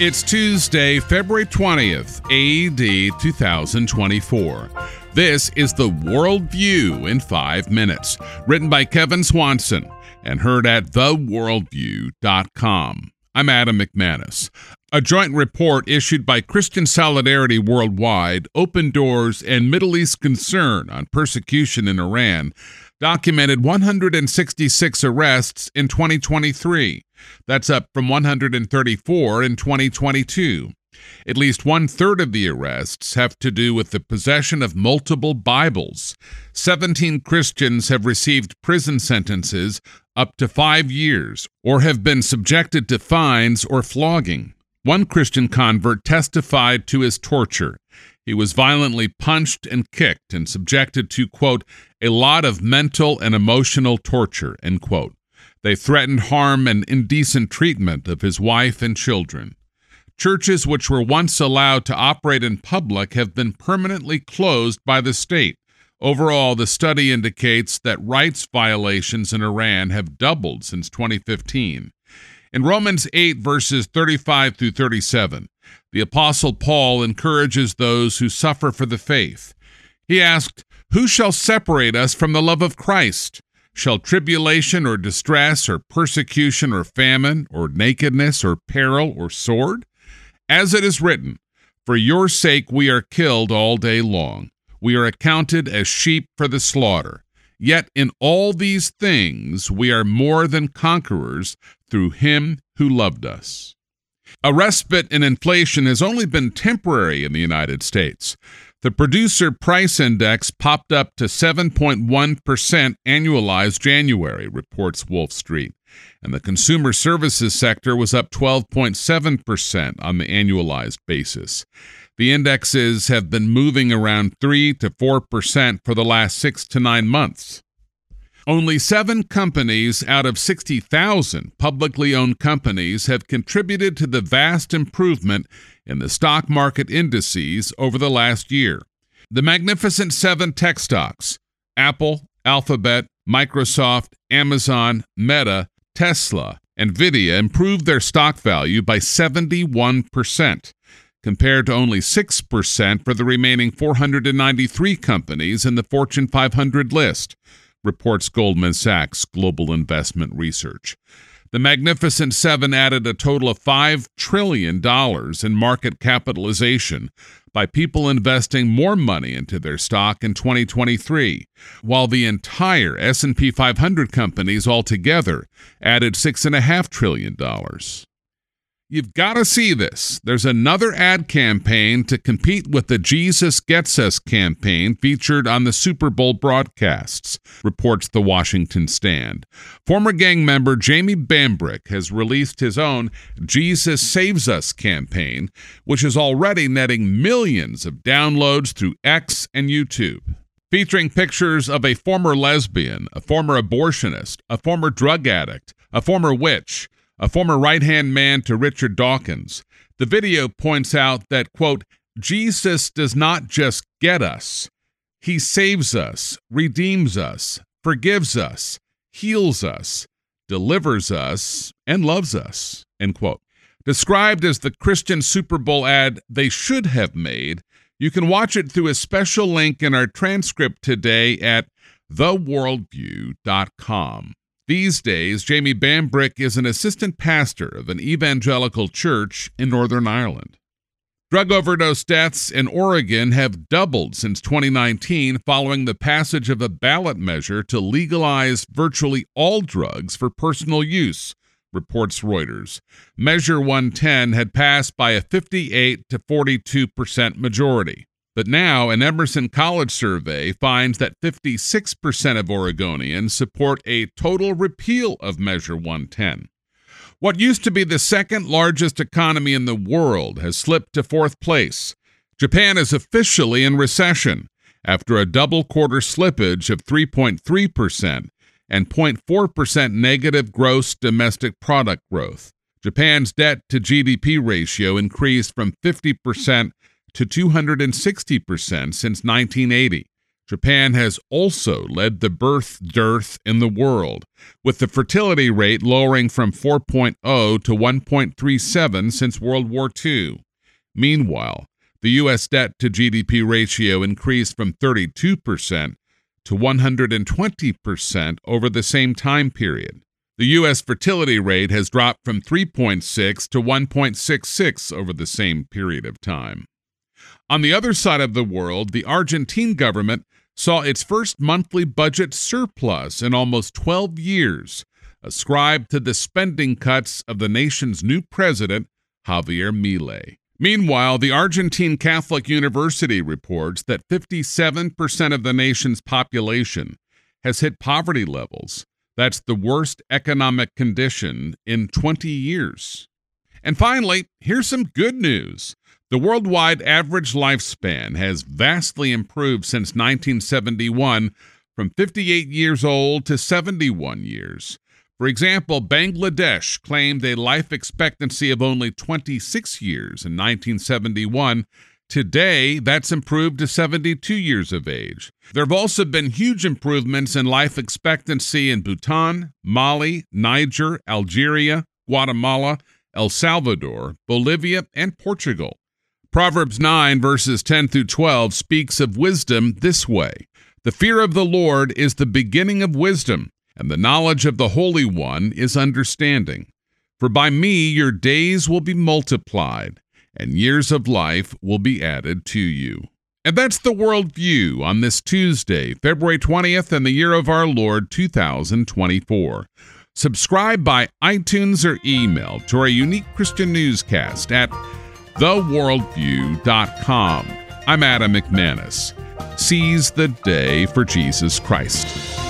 It's Tuesday, February 20th, AD 2024. This is the Worldview in 5 minutes, written by Kevin Swanson and heard at theworldview.com. I'm Adam McManus. A joint report issued by Christian Solidarity Worldwide, Open Doors, and Middle East Concern on persecution in Iran documented 166 arrests in 2023. That's up from 134 in 2022. At least one third of the arrests have to do with the possession of multiple Bibles. 17 Christians have received prison sentences up to five years or have been subjected to fines or flogging. One Christian convert testified to his torture. He was violently punched and kicked and subjected to, quote, a lot of mental and emotional torture, end quote. They threatened harm and indecent treatment of his wife and children. Churches which were once allowed to operate in public have been permanently closed by the state. Overall, the study indicates that rights violations in Iran have doubled since 2015. In Romans 8, verses 35 through 37, the Apostle Paul encourages those who suffer for the faith. He asked, Who shall separate us from the love of Christ? Shall tribulation or distress or persecution or famine or nakedness or peril or sword? As it is written, For your sake we are killed all day long. We are accounted as sheep for the slaughter. Yet in all these things we are more than conquerors through him who loved us. A respite in inflation has only been temporary in the United States. The producer price index popped up to 7.1% annualized January, reports Wolf Street, and the consumer services sector was up 12.7% on the annualized basis. The indexes have been moving around 3 to 4% for the last 6 to 9 months. Only seven companies out of 60,000 publicly owned companies have contributed to the vast improvement in the stock market indices over the last year. The Magnificent Seven tech stocks Apple, Alphabet, Microsoft, Amazon, Meta, Tesla, and Nvidia improved their stock value by 71%, compared to only 6% for the remaining 493 companies in the Fortune 500 list reports Goldman Sachs Global Investment Research. The Magnificent Seven added a total of $5 trillion in market capitalization by people investing more money into their stock in 2023, while the entire S&P 500 companies altogether added $6.5 trillion. You've got to see this. There's another ad campaign to compete with the Jesus Gets Us campaign featured on the Super Bowl broadcasts, reports the Washington Stand. Former gang member Jamie Bambrick has released his own Jesus Saves Us campaign, which is already netting millions of downloads through X and YouTube featuring pictures of a former lesbian, a former abortionist, a former drug addict, a former witch, a former right hand man to Richard Dawkins. The video points out that, quote, Jesus does not just get us, he saves us, redeems us, forgives us, heals us, delivers us, and loves us, end quote. Described as the Christian Super Bowl ad they should have made, you can watch it through a special link in our transcript today at theworldview.com. These days, Jamie Bambrick is an assistant pastor of an evangelical church in Northern Ireland. Drug overdose deaths in Oregon have doubled since 2019 following the passage of a ballot measure to legalize virtually all drugs for personal use, reports Reuters. Measure 110 had passed by a 58 to 42 percent majority. But now, an Emerson College survey finds that 56% of Oregonians support a total repeal of Measure 110. What used to be the second largest economy in the world has slipped to fourth place. Japan is officially in recession after a double quarter slippage of 3.3% and 0.4% negative gross domestic product growth. Japan's debt to GDP ratio increased from 50% to 260% since 1980, Japan has also led the birth dearth in the world, with the fertility rate lowering from 4.0 to 1.37 since World War II. Meanwhile, the U.S. debt to GDP ratio increased from 32% to 120% over the same time period. The U.S. fertility rate has dropped from 3.6 to 1.66 over the same period of time. On the other side of the world, the Argentine government saw its first monthly budget surplus in almost 12 years, ascribed to the spending cuts of the nation's new president, Javier Milei. Meanwhile, the Argentine Catholic University reports that 57% of the nation's population has hit poverty levels. That's the worst economic condition in 20 years. And finally, here's some good news. The worldwide average lifespan has vastly improved since 1971 from 58 years old to 71 years. For example, Bangladesh claimed a life expectancy of only 26 years in 1971. Today, that's improved to 72 years of age. There have also been huge improvements in life expectancy in Bhutan, Mali, Niger, Algeria, Guatemala, El Salvador, Bolivia, and Portugal. Proverbs 9, verses 10 through 12, speaks of wisdom this way The fear of the Lord is the beginning of wisdom and the knowledge of the Holy One is understanding. For by me your days will be multiplied, and years of life will be added to you. And that's the world view on this Tuesday, February 20th, in the year of our Lord 2024. Subscribe by iTunes or email to our unique Christian newscast at theworldview.com. I'm Adam McManus. Seize the day for Jesus Christ.